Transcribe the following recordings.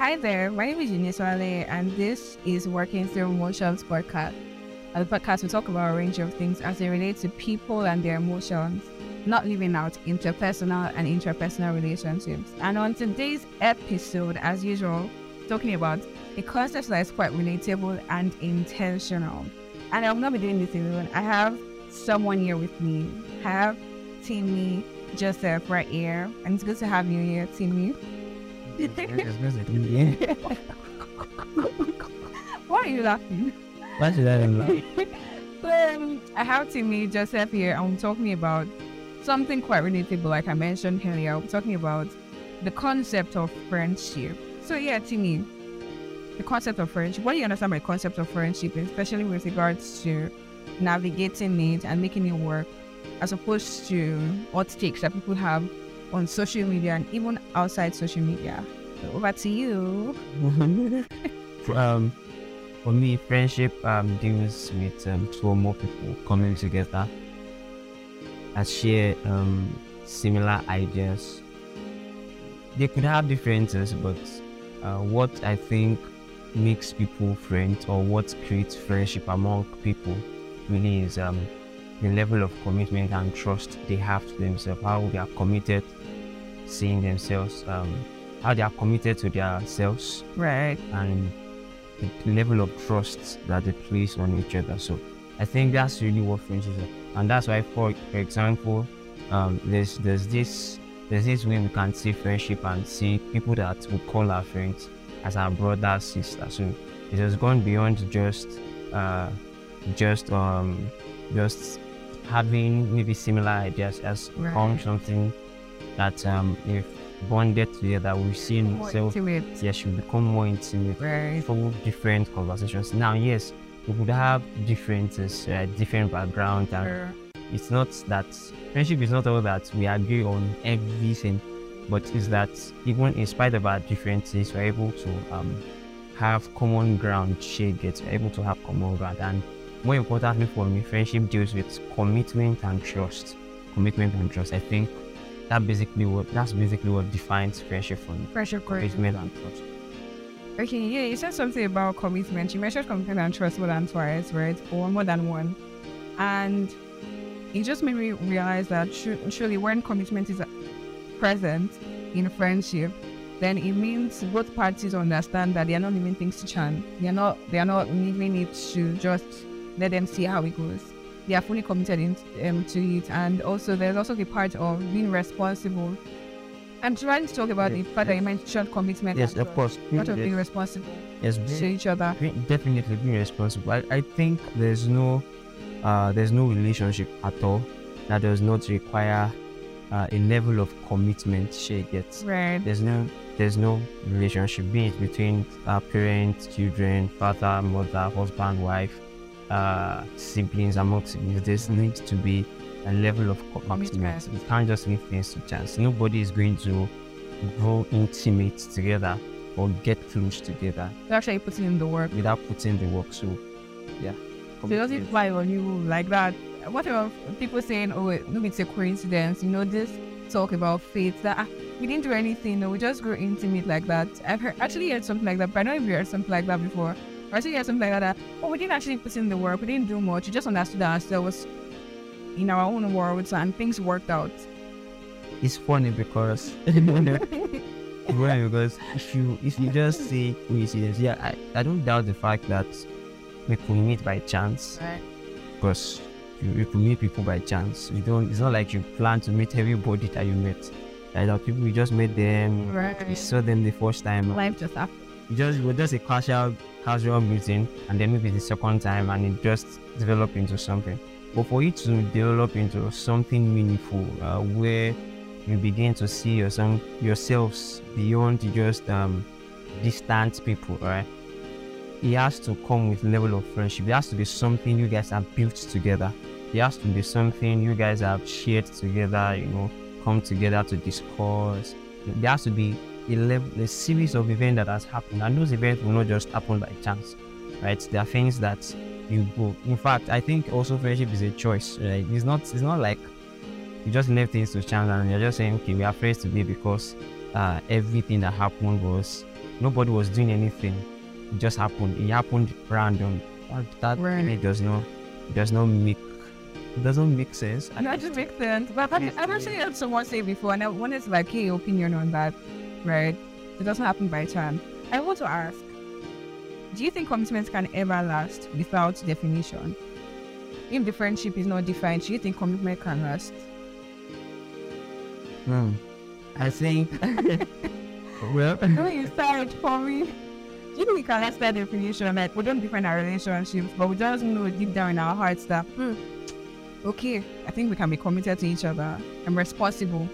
Hi there, my name is Eunice Wale, and this is Working Through Emotions podcast. On the podcast, we talk about a range of things as they relate to people and their emotions, not leaving out interpersonal and intrapersonal relationships. And on today's episode, as usual, talking about a concept that is quite relatable and intentional. And I'll not be doing this alone. I have someone here with me. I have Timi Joseph right here, and it's good to have you here, Timi. Why are you laughing? Why should I laugh? um, I have Timi Joseph here, we're talking about something quite relatable, like I mentioned earlier. We're talking about the concept of friendship. So, yeah, Timi, the concept of friendship. What do you understand by the concept of friendship, especially with regards to navigating it and making it work, as opposed to what takes that people have on social media and even outside social media? So over to you. um, for me, friendship um, deals with um, two or more people coming together that share um, similar ideas. They could have differences, but uh, what I think makes people friends or what creates friendship among people really is um, the level of commitment and trust they have to themselves, how they are committed seeing themselves, um, how they are committed to themselves, Right. and the level of trust that they place on each other. So I think that's really what friendship is. And that's why, for, for example, um, there's there's this there's this way we can see friendship and see people that we call our friends as our brother, sister. So it has gone beyond just uh, just um, just having maybe similar ideas as Right. something that um, if bonded together we've seen More itself intimate. yes you become more intimate Right. for different conversations now yes we could have differences uh, different backgrounds, and Sure. it's not that friendship is not all that we agree on everything but it's that even in spite of our differences we're able to um, have common ground shared it we're able to have common ground and more importantly for me friendship deals with commitment and trust commitment and trust i think that basically what that's basically what defines friendship for me course. commitment and trust Okay, yeah, you said something about commitment. You mentioned commitment and trust more than twice, right? Or more than one. And it just made me realize that tru- truly when commitment is present in friendship, then it means both parties understand that they are not leaving things to chance. They are not they are not leaving it to just let them see how it goes. They are fully committed in, um, to it. And also there's also the part of being responsible. I'm trying to talk about Yes, the fact that you mentioned commitment. yes of course not of Yes. being responsible yes to each other. Be- definitely being responsible. I, I think there's no uh, there's no relationship at all that does not require uh, a level of commitment she gets. Right. There's no there's no relationship, be it between uh, parents, children, father, mother, husband, wife, uh, siblings, among siblings. There needs to be a level of commitment. You can't just leave things to chance. Nobody is going to grow intimate together or get close together To actually putting in the work. without putting the work. So, yeah. So it doesn't fly on you like that. What about people saying, oh, it, maybe it's a coincidence? You know, this talk about faith that we didn't do anything, no, we just grew intimate like that. I've heard, actually heard something like that, but I don't know if you heard something like that before. I actually heard something like that. Oh, we didn't actually put in the work, we didn't do much, we just understood ourselves in our own worlds and things worked out. It's funny because funny because if you if you just say coincidence, yeah, I, I don't doubt the fact that we could meet by chance Right. because you, you could meet people by chance. You don't. It's not like you plan to meet everybody that you met. Like that people you just met them, you Right. saw them the first time. Life just happened. Just it was just a casual casual meeting, and then maybe the second time, and it just developed into something. But for it to develop into something meaningful, uh, where you begin to see yourself yourselves beyond just um, distant people, right? It has to come with level of friendship. It has to be something you guys have built together. It has to be something you guys have shared together. You know, come together to discuss. There has to be a, level, a series of events that has happened, and those events will not just happen by chance, right? There are things that you go. In fact, I think also friendship is a choice. Right? It's not. It's not like you just leave things to chance and you're just saying, okay, we are friends today because uh, everything that happened was nobody was doing anything. It just happened. It happened random. That, Right. really does not does not make it doesn't make sense. And that just make sense. But I've, I've actually heard someone say before, and I wanted to like your opinion on that, right? It doesn't happen by chance. I want to ask, do you think commitment can ever last without definition? If the friendship is not defined, do you think commitment can last? Hmm. I think well No, you start for me. Do you think we can last that definition? Like, we don't define our relationships, but we just know deep down in our hearts that, hmm, okay, I think we can be committed to each other and responsible.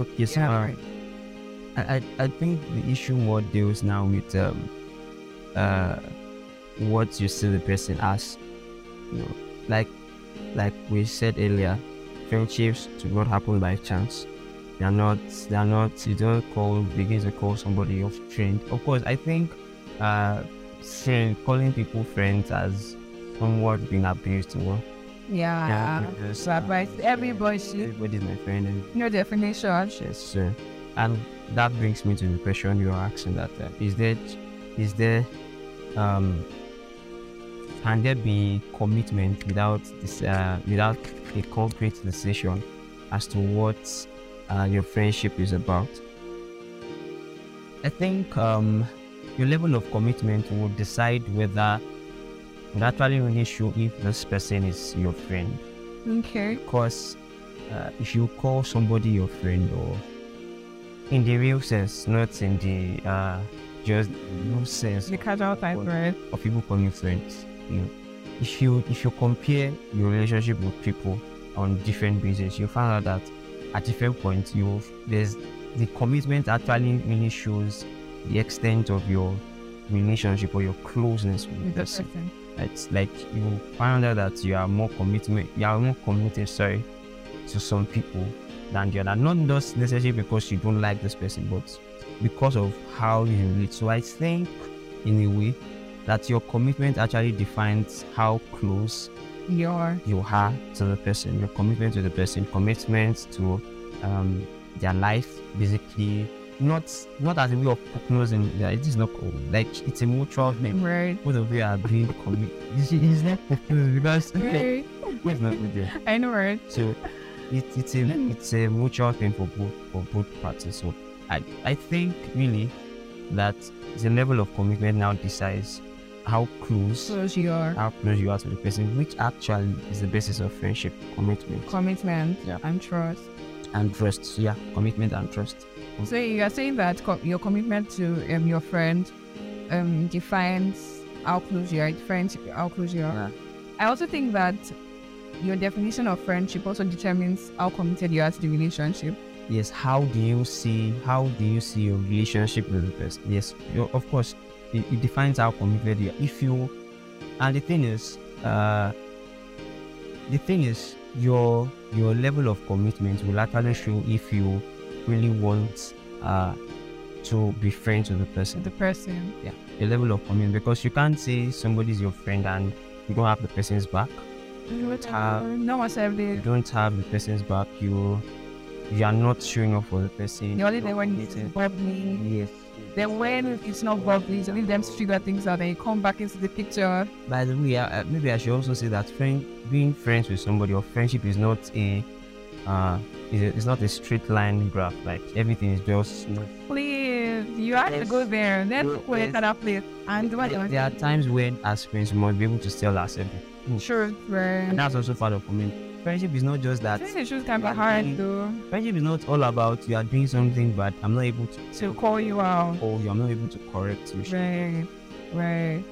okay so Yeah, right. I, I think the issue more deals now with um uh what you see the person as. You know, like like we said earlier, friendships do not happen by chance. They are not they are not you don't call begin to call somebody your friend. Of course I think uh friend calling people friends as somewhat being abused or Yeah. because, So advice to everybody, everybody's my friend no definition. Yes, sir. And that brings me to the question you are asking that uh, is there is there um can there be commitment without this uh, without a concrete decision as to what uh, your friendship is about? I think um, your level of commitment will decide whether it actually really show if this person is your friend Okay. because uh, if you call somebody your friend or in the real sense, not in the uh, just no sense The casual type, Well, right? of people calling friends. You know, if you if you compare your relationship with people on different bases, you find out that at different points you there's the commitment actually really shows the extent of your relationship or your closeness with the With the person. person. It's like you find out that you are more commitment, you are more committed, sorry, to some people than the other. Not just necessarily because you don't like this person, but because of how you relate. So I think, in a way, that your commitment actually defines how close Your you are to the person. Your commitment to the person, commitment to um, their life, basically. Not not as a way of prognosing. Yeah, it is not like it's a mutual thing right. both of you are being committed. It's, it's not because Right. it's not with you. I know, right? So it, it's a it's a mutual thing for both for both parties. So I I think really that the level of commitment now decides how close Close your how close you are to the person, which actually is the basis of friendship, commitment commitment Yeah. and trust. and trust. Yeah, commitment and trust. So you are saying that co- your commitment to um, your friend um, defines how close you are, defines how close you are. Yeah. I also think that your definition of friendship also determines how committed you are to the relationship. yes how do you see how do you see your relationship with the person yes of course it, it defines how committed you are if you and the thing is uh the thing is your your level of commitment will actually show if you really want uh to be friends with the person The person. yeah your level of commitment because you can't say somebody's your friend and you don't have the person's back have- no one said you don't have the person's back you you are not showing up for the person The only you're thing when it's bubbly. Yes. Then when it's not bubbly, so leave them to figure things out. Then you come back into the picture. By the way, uh, maybe I should also say that friend, being friends with somebody or friendship is not a, uh, it's not a straight line graph. Like everything is just. You know, Please, you have to go there. Let's Yes. go to that place. And what there, there are times when, as friends, we must be able to tell ourselves, Mm. Sure, right. and that's also part of commitment. Friendship is not just that. These issues can be hard though Friendship is not all about you are doing something, but I'm not able to to call you out. or I'm not able to correct you. Right, right.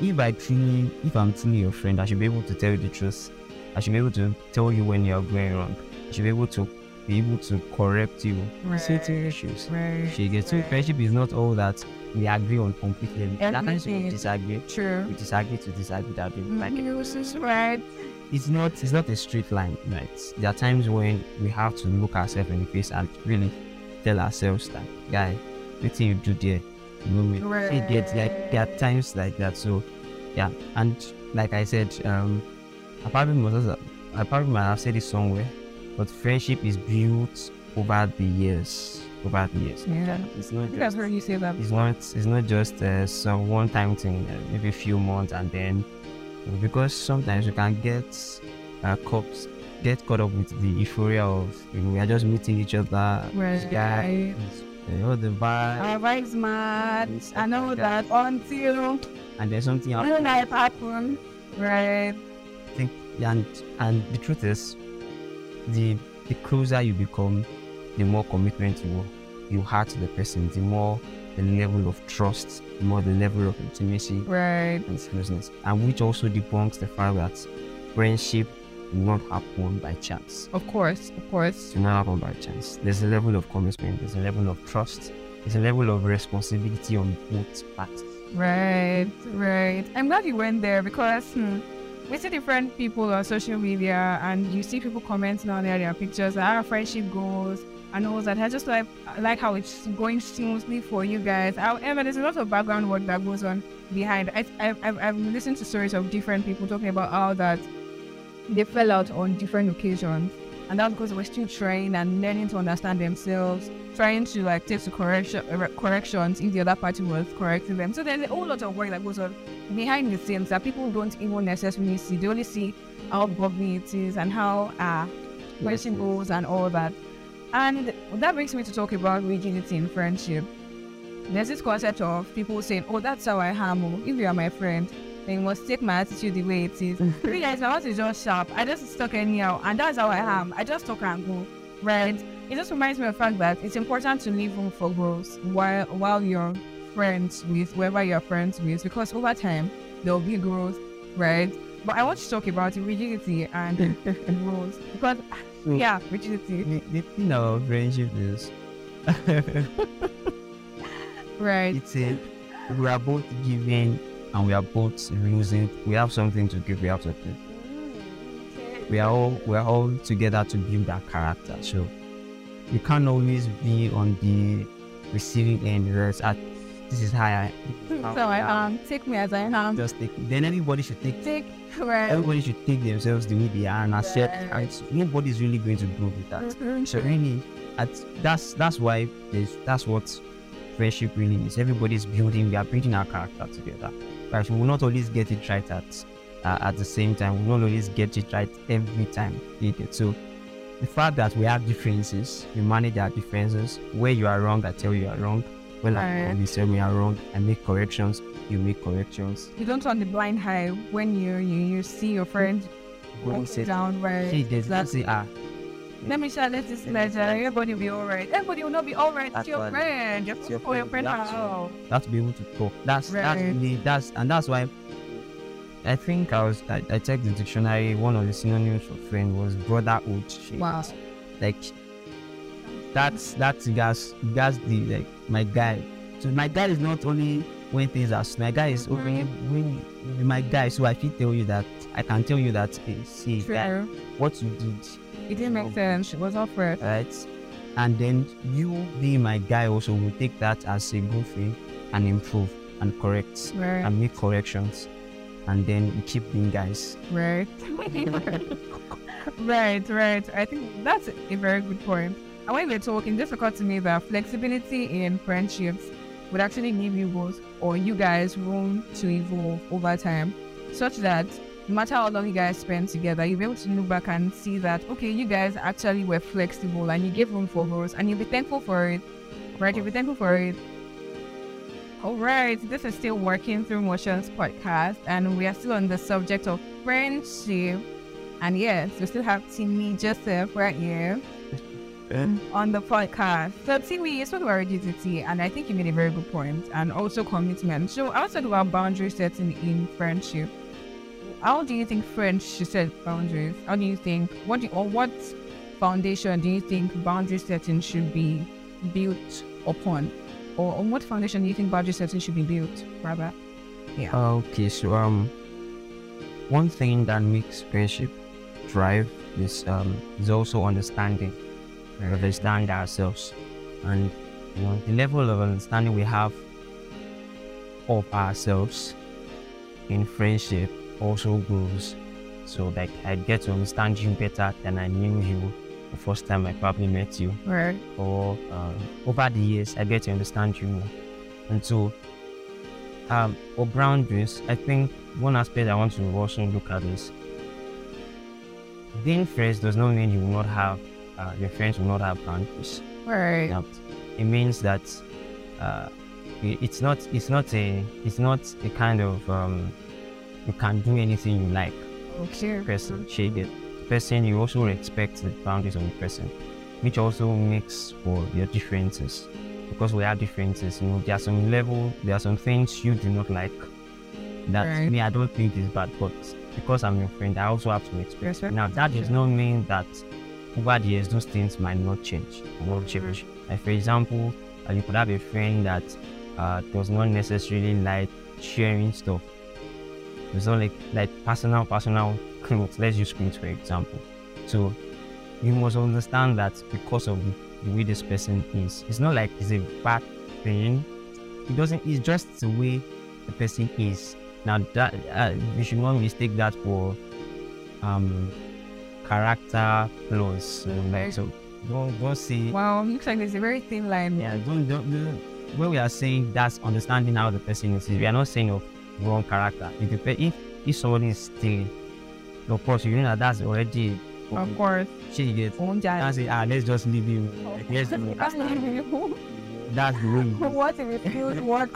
if I truly, if I'm truly your friend, I should be able to tell you the truth. I should be able to tell you when you're going wrong. I should be able to be able to correct you Right. certain issues. Right. She gets right. friendship is not all that we agree on completely. That times we disagree. True. We disagree to disagree that we like Like, this is right. it's not it's not a straight line, right? There are times when we have to look ourselves in the face and really tell ourselves that guy, what you do there? You know, we Right. get like there are times like that. So yeah, and like I said, um I probably must I probably might have said it somewhere, but friendship is built over the years. Over the years. Yeah. It's I not think I've heard you say that. it's not it's not just uh, some one time thing, uh, maybe a few months and then because sometimes you can get uh, cops get caught up with the euphoria of you know, we are just meeting each other. guy, Right. this- you know, the vibe, Our vibes mad. I know like that that. until and then something happens. real life happen. Right. think and and the truth is the the closer you become the more commitment you you have to the person the more the level of trust the more the level of intimacy Right. and closeness and which also debunks the fact that friendship will not happen by chance Of course. Of course. it will not happen by chance there's a level of commitment there's a level of trust there's a level of responsibility on both parties Right. Right. I'm glad you went there because hmm, we see different people on social media and you see people commenting on their, their pictures how our friendship goes and all that. I just like I like how it's going smoothly for you guys. However, there's a lot of background work that goes on behind. I, I've, I've, I've listened to stories of different people talking about how that they fell out on different occasions. And that's because they were still trying and learning to understand themselves, trying to like take to correction uh, corrections if the other party was correcting them. So there's a whole lot of work that goes on behind the scenes that people don't even necessarily see. They only see how bubbly it is and how uh friendship goes and all that. And that brings me to talk about rigidity in friendship. There's this concept of people saying, Oh, that's how I am. oh. If you are my friend, then you must take my attitude the way it is. Really, guys, my mouth is just sharp. I just talk anyhow, and that's how I am. I just talk and go, right? It just reminds me of the fact that it's important to leave room for growth while while you're friends with whoever you're friends with, because over time there'll be growth, right? But I want to talk about rigidity and rules because, ah, hmm. yeah, rigidity, the, the thing about friendship is right? it's a we are both giving and we are both losing. We have something to give, we have to give. Mm, we are all we are all together to build our character. So you can't always be on the receiving end whereas at this is how I So I um take me as I am. just take then everybody should take Take right. everybody should take themselves the way they are and accept Right. and nobody's really going to grow with that. Mhm. So really, at, that's that's why there's that's what friendship really is. Everybody's building, we are building our character together. But we will not always get it right at uh, at the same time. We will not always get it right every time. you get. So the fact that we have differences, we manage our differences. Where you are wrong, I tell you you are wrong. When I Right. you say we are wrong, I make corrections. You make corrections. You don't turn the blind eye when you you, you see your friend When you walking say, down right. hey, there's That's- say ah, Let me share this pleasure. Everybody will be alright. Everybody will not be alright. It's your friend. Just your friend. friend That's- out. to be able to talk. That's that's Right. really that's and that's why I think I was I, I checked the dictionary. One of the synonyms for friend was brotherhood. Wow. Like that's that's gas gas the like my guy. So my guy is not only when things are my guy is over Mhm. when when my guy. So I can tell you that I can tell you that hey, see guy, what you did It didn't make sense. It was offered. right? And then you being my guy also will take that as a good thing and improve and correct Right. and make corrections. And then we keep being guys. Right. right, right. I think that's a very good point. And when we're talking, just occurred to me that flexibility in friendships would actually give you both or you guys room to evolve over time, such that no matter how long you guys spend together, you'll be able to look back and see that okay, you guys actually were flexible and you gave room for growth, and you'll be thankful for it. Right? You'll be thankful for it. All right, this is still Working Through Motions podcast, and we are still on the subject of friendship. And yes, we still have Timi Joseph right here on the podcast. So, Timi, you spoke about rigidity, and I think you made a very good point, and also commitment. So, I was talking about boundary setting in friendship. How do you think friends should set boundaries? How do you think, what do or what foundation do you think boundary setting should be built upon? Or on what foundation do you think boundary setting should be built, rather? Yeah. Okay, so um one thing that makes friendship thrive is um is also understanding. Understand ourselves. And you know, the level of understanding we have of ourselves in friendship also grows. So like I get to understand you better than I knew you the first time I probably met you, Right. or um, over the years I get to understand you more. And so, um, for boundaries, I think one aspect I want to also look at is being friends does not mean you will not have uh, your friends will not have boundaries. Right. Now, it means that uh, it's not it's not a it's not a kind of um, you can do anything you like Okay. person shade it person you also respect the boundaries of the person which also makes for your differences because we have differences you know there are some level there are some things you do not like that Right. me i don't think is bad but because i'm your friend i also have to respect Respect. now that does not mean that over the years those things might not change. Not change. Like for example uh, you could have a friend that uh, does not necessarily like sharing stuff. It's not like like personal personal clothes. Let's use clothes for example. So you must understand that because of the way this person is it's not like it's a bad thing. It doesn't it's just the way the person is. Now that uh, you should not mistake that for um character flaws um, like so don't don't see Wow, looks like there's a very thin line. yeah, don't, don't, don't, when we are saying that's understanding how the person is, we are not saying of wrong character. If, if, if somebody is stealing, of course, you know that that's already Of course. she gets. That's it. Ah, let's just leave him. Like, let's do it. That's, that's the way. what if it feels what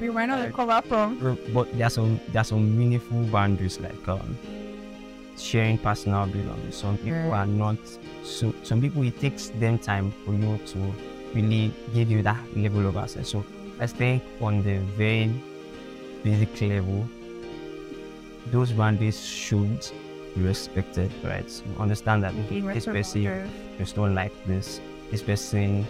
we might not recover from? But there's some there's some meaningful boundaries like um, sharing personal belongings. Some people are not so. Some people it takes them time for you to really give you that level of access. So I think on the very basic level, those boundaries should be respected, right? So understand that okay, this person just don't like this. This person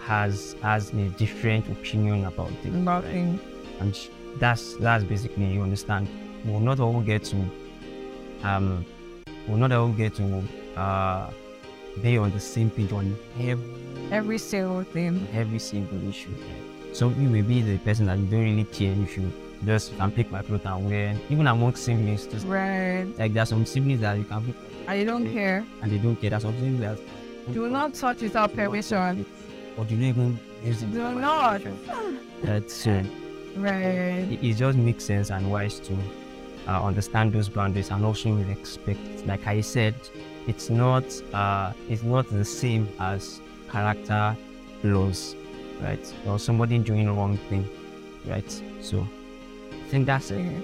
has has a different opinion about it. right? And that's that's basically you understand. We'll not all get to um we're not all get to uh be on the same page on every, Every single thing. every single issue. So you may be the person that you don't really care if you just can pick my clothes and wear even among siblings just Right. like there are some siblings that you can pick I don't care. and they don't care. There's some siblings that Do not touch without permission. or do not even use it. Do not. That's uh, Right. it, it just makes sense and wise to uh, understand those boundaries and also respect. Like I said, it's not uh, it's not the same as character flaws, right? Or somebody doing the wrong thing, right? So I think that's it.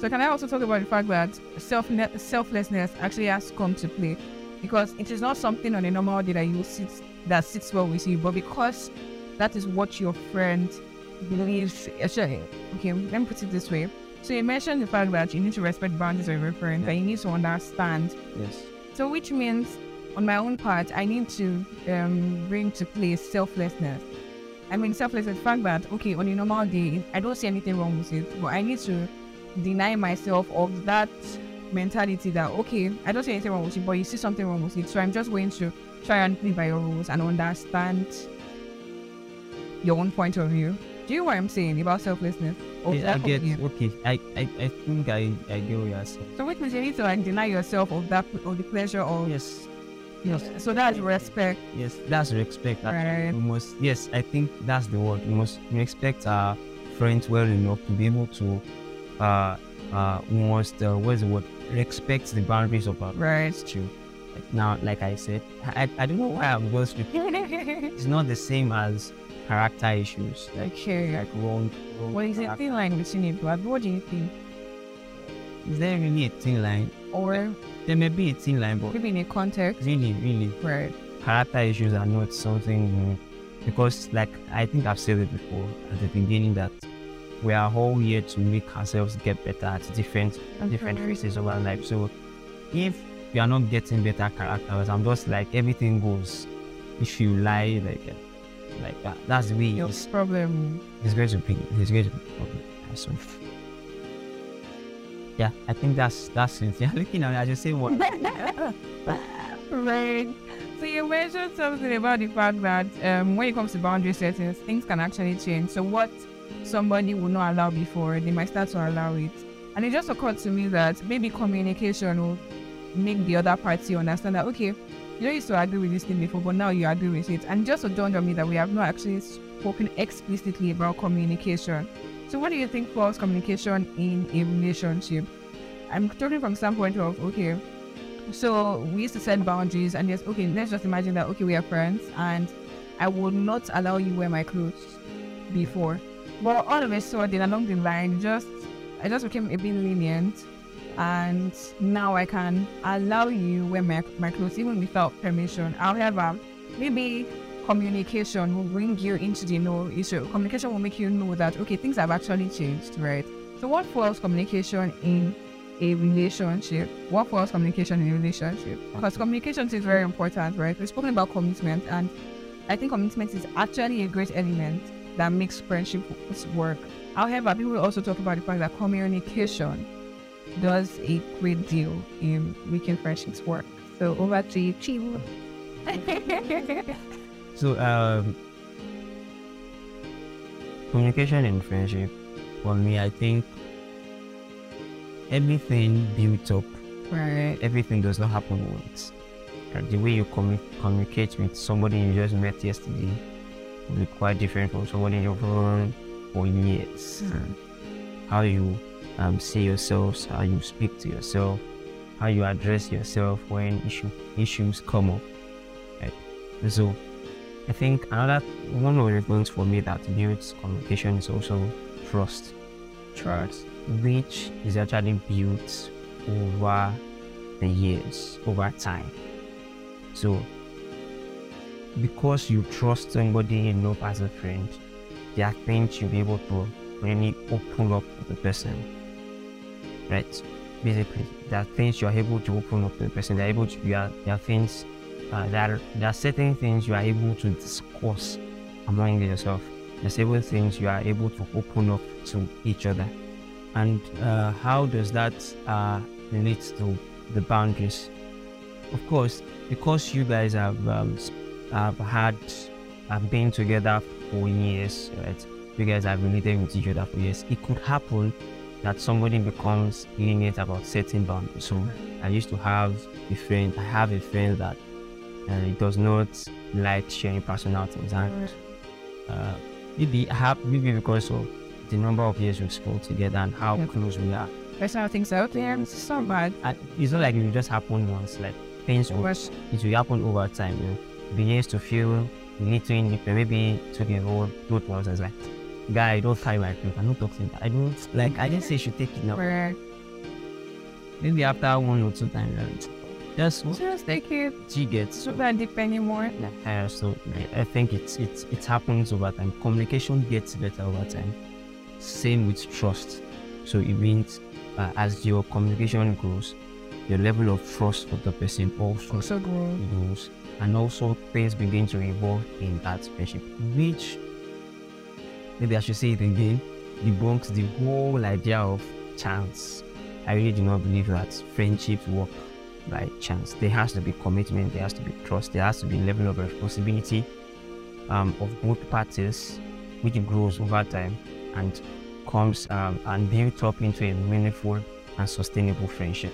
So can I also talk about the fact that self selflessness actually has come to play because it is not something on a normal day that you sit that sits well with you, but because that is what your friend believes. Actually, okay, let me put it this way. So you mentioned the fact that you need to respect boundaries of your friends and you need to understand. Yes. So which means, on my own part, I need to um, bring to play selflessness. I mean, selflessness, the fact that, okay, on a normal day, I don't see anything wrong with it, but I need to deny myself of that mentality that, okay, I don't see anything wrong with it, but you see something wrong with it. So I'm just going to try and play by your rules and understand your own point of view. Do you know what I'm saying about selflessness? Or Yeah, I get okay. I, I, I think I, I get what you're saying. So which means you need to like deny yourself of that of the pleasure of Yes. yes. So that's respect. Yes, that's respect. Right. We must, yes, I think that's the word. We must respect our friends well enough to be able to, uh, uh, we must, uh, what's the word? Respect the boundaries of our Right. too. Now, like I said, I, I don't know why I'm just repeating. It's not the same as character issues, like okay. like wrong. wrong Well, is a character. thin line between it, but what do you think? Is there really a thin line? Or There may be a thin line, but maybe in a context. really, really, Right. character issues are not something new because like i think i've said it before at the beginning that we are all here to make ourselves get better at different different phases of our life so if we are not getting better characters i'm just like everything goes if you lie like like that that's the way Your it's, problem. it's going to be it's going to be a problem so yeah i think that's that's it yeah looking at me i just say what right. So you mentioned something about the fact that um, when it comes to boundary settings, things can actually change. So what somebody would not allow before, they might start to allow it. And it just occurred to me that maybe communication will make the other party understand that okay, you don't used to agree with this thing before, but now you agree with it. And just to dawned on me that we have not actually spoken explicitly about communication. So what do you think false communication in a relationship? I'm talking from standpoint of okay, so we used to set boundaries and yes, okay, let's just imagine that okay, we are friends and I would not allow you wear my clothes before. But all of a sudden along the line just I just became a bit lenient and now I can allow you wear my, my clothes even without permission. However, maybe communication will bring you into the know issue. Communication will make you know that okay, things have actually changed, right? So what false communication in a relationship? What false communication in a relationship? Because communication is very important, right? We've spoken about commitment and I think commitment is actually a great element that makes friendship work. However, people also talk about the fact that communication does a great deal in making friendships work. So over to you, Chivo. So, um, communication and friendship, for me, I think everything built up, Right. everything does not happen once. Uh, the way you commu- communicate with somebody you just met yesterday will be quite different from somebody you've known for years. How you um, see yourselves, how you speak to yourself, how you address yourself when issue, issues come up. Right? So, I think another one of the things for me that builds communication is also trust. Trust, which is actually built over the years, over time. So, because you trust somebody enough as a friend, there are things you'll be able to really open up to the person. Right? Basically, there are things you are able to open up to the person. They are able to. There are, there are things uh, there, are, there are certain things you are able to discuss among yourself. There are several things you are able to open up to each other. And uh, how does that uh, relate to the boundaries? Of course, because you guys have um, have had have been together for years, right? You guys have related with each other for years. It could happen that somebody becomes lenient about certain boundaries. So I used to have a friend. I have a friend that it does not like sharing personal things. And uh, maybe I have maybe because of the number of years we've spent together and how Yeah. close we are. Personal things out there, it's not bad. And it's not like it just happen once. Like things will, But it will happen over time. You know, begins to feel little indifferent. Maybe to the whole truth was as like, guy, don't tie my clothes. I'm not talking. I don't like. I didn't say you should take it now. Maybe after one or two times, right? just just take it. she gets not that deep anymore. Uh, so I- think it's it's it happens over time. Communication gets better over time. Same with trust. So it means uh, as your communication grows, your level of trust for the person also So gross. grows, and also things begin to evolve in that friendship, which maybe I should say it again, debunks the whole idea of chance. I really do not believe that friendships work by chance. There has to be commitment, there has to be trust, there has to be a level of responsibility um, of both parties, which grows over time and comes um, and builds up into a meaningful and sustainable friendship.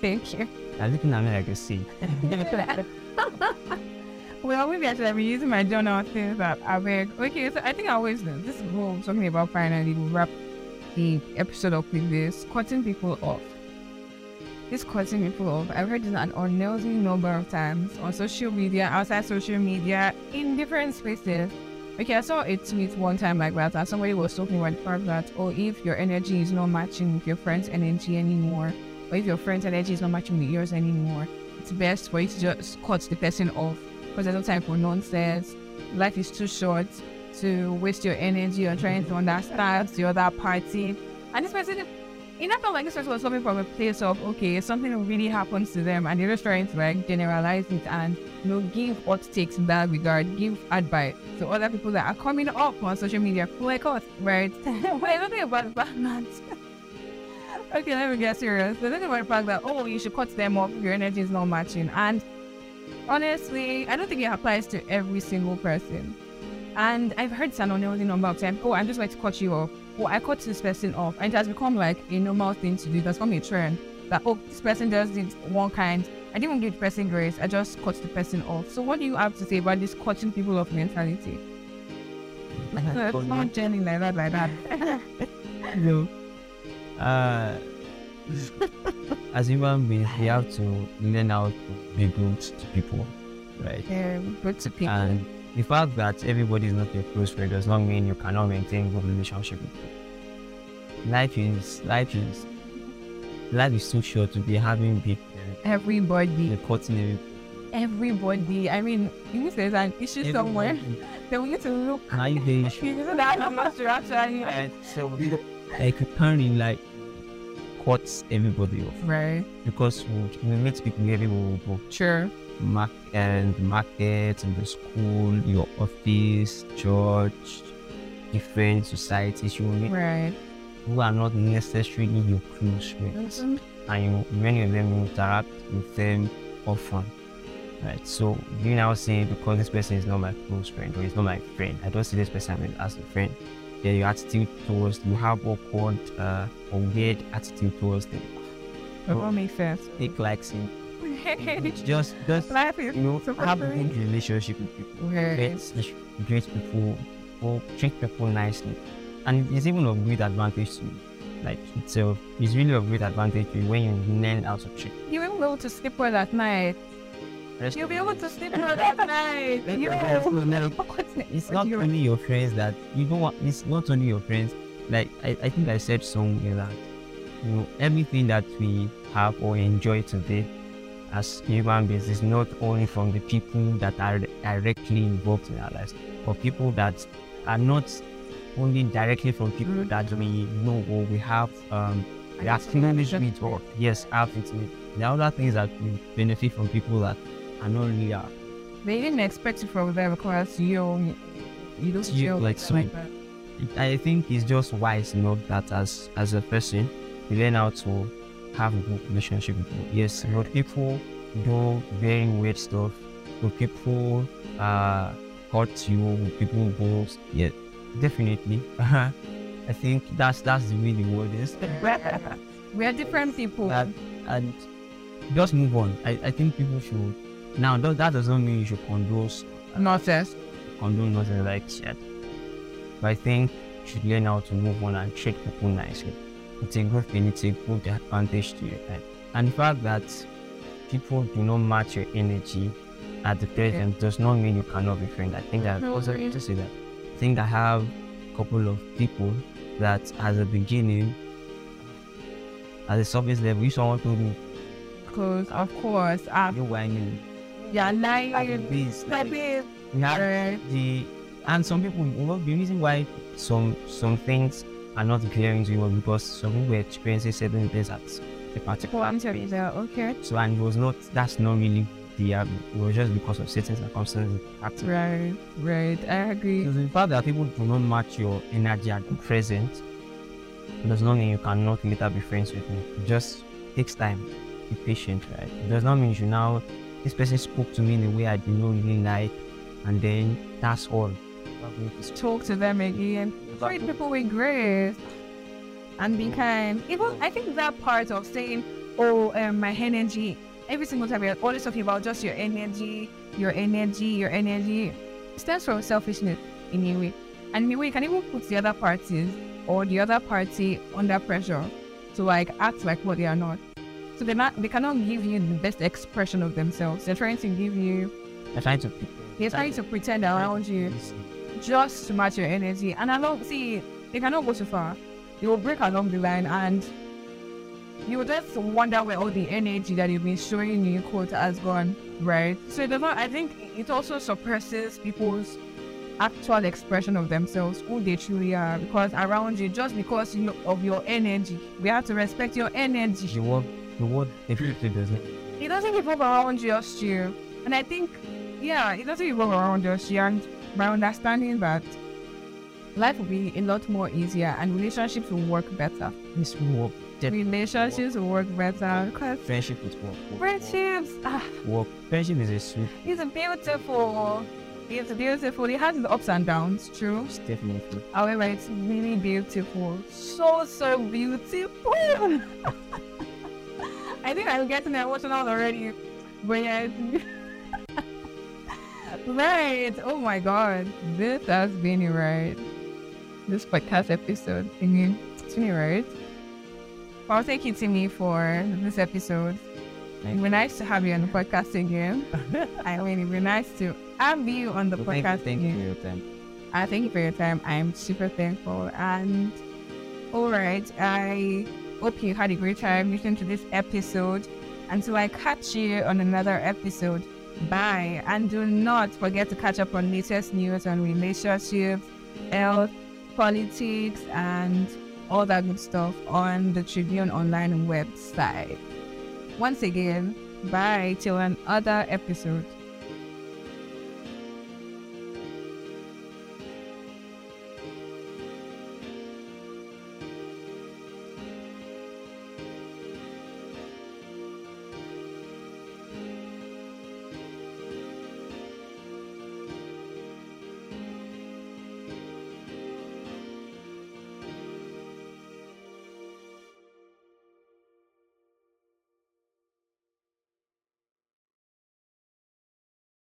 Thank you. Now, looking at me like a. well, maybe I should have been using my journal things that I read. Okay, so I think I always do. This is talking about finally. We'll wrap the episode up with this cutting people off. This cutting people off, I've heard this an unknowing number of times on social media, outside social media, in different spaces. Okay, I saw a tweet one time like that, and somebody was talking about the fact that, oh, if your energy is not matching with your friend's energy anymore, or if your friend's energy is not matching with yours anymore, it's best for you to just cut the person off because there's no time for nonsense. Life is too short to waste your energy on trying to understand the other party. And this person, it not felt like this person was coming from a place of, okay, something really happens to them and they're just trying to like generalize it and, you know, give what takes in that regard, give advice to other people that are coming up on social media, oh like us, right? don't think about that. okay, let me get serious. The thing about the fact that, oh, you should cut them off your energy is not matching. And honestly, I don't think it applies to every single person. And I've heard an unknown number of times, oh, I'm just going to cut you off. Oh, I cut this person off. And it has become like a normal thing to do. That's become a trend. that oh this person does this one kind. I didn't give the person grace. I just cut the person off. So what do you have to say about this cutting people off mentality? No, it's not journey like that, like that. no. Uh, as human beings, we have to learn how to be good to people, right? Um, good to people. And the fact that everybody is not your close friend does not mean you cannot maintain good relationship with people. Life is life is life is too short to be having big everybody, the cutting every everybody. I mean, if there's an issue somewhere, then we need to look. Now you very sure. You know that I'm not sure actually. And so like really like cut everybody off Right. because we, we meet people everywhere we go. Sure. Mark and market and the school, your office, church, different societies you meet Right. who are not necessarily your close friends. Mhm. And you, many of them interact with them often. Right. So you now say because this person is not my close friend or is not my friend, I don't see this person as a friend. Then your attitude towards you have awkward uh, or weird attitude towards them. That all makes sense. Take likes him. Just just Life is you know have a good relationship with people. Great, great people, or treat people nicely. And it's even of great advantage to you. Like itself, it's really of great advantage to you when you learn how to treat. You'll be able to sleep well at night. Rest You'll be able to sleep well at night. You the rest of them- What's next? It's not only your friends that you don't want. It's not only your friends. Like I, I think I said somewhere that you know everything that we have or enjoy today as human beings is not only from the people that are directly involved in our lives, but people that are not only directly from people that we know or we have um we are with or yes have it are other things that we benefit from people that are not really our They didn't expect it from them because you you don't You- feel like so- like that. I think it's just wise, you know, that as as a person, you learn how to have a good relationship with people. Yes, you know, people do very weird stuff. But people uh hurt you, people go yeah, definitely. I think that's that's the way the world is. We are different people. That- and just move on. I, I think people should now that, that does not mean you should condone Not us. condone nothing like shit. But I think you should learn how to move on and treat people nicely. It's a good thing, it's a good advantage to you. Right? And the fact that people do not match your energy at the present does not mean you cannot be friends. I think that No, also to say that. I think I have a couple of people that at the beginning, at the surface level, if someone told me, Because of course, ah. you I'm know yeah, At the lying. base, like, Baby. we Right. the and some people you know the reason why some some things are not glaring to you was because some people were experiencing certain things at a particular you, okay. so and it was not that's not really the um, it was just because of certain circumstances. Right, right. I agree. So the fact that people do not match your energy at the present does not mean you cannot later be friends with me. It just takes time. Be patient, right? It does not mean you should now this person spoke to me in a way I did not really like and then that's all. Talk to them again. Treat people with grace and be kind. Even I think that part of saying, "Oh, um, my energy." Every single time you're always talking about just your energy, your energy, your energy, stems from selfishness in a way. And in a way, you can even put the other parties or the other party under pressure to like act like what they are not. So they're not, they cannot give you the best expression of themselves. They're trying to give you, I'm trying to they're trying to pretend around you just to match your energy. And along, see, they cannot go too far. They will break along the line and you will just wonder where all the energy that you've been showing in your quote has gone, right? So it does not, I think it also suppresses people's actual expression of themselves, who they truly are, because around you, just because you know, of your energy, we have to respect your energy. the word the word definitely doesn't It doesn't revolve around just you. And I think, yeah, it doesn't revolve around just you. And by understanding that life will be a lot more easier and relationships will work better. this will work. Relationships will work better because friendship is work. work, friendships, ah, Work. Friendship is a sweet it's beautiful. It's beautiful. It has its ups and downs, true. it's definitely However, it's really beautiful. So, so beautiful. I think I'm getting emotional already. But yes. right. Oh my god. This has been a ride. This podcast episode thingy. It's been a ride. Well, thank you, Timi, for this episode. It would be nice to have you on the podcast again. I mean, it would be nice to have you on the So podcast thank, thank you for your time. I thank you for your time. I'm super thankful. And all right, I hope you had a great time listening to this episode. Until I catch you on another episode, bye. And do not forget to catch up on latest news on relationships, health, politics, and all that good stuff on the Tribune Online website. Once again, bye till another episode.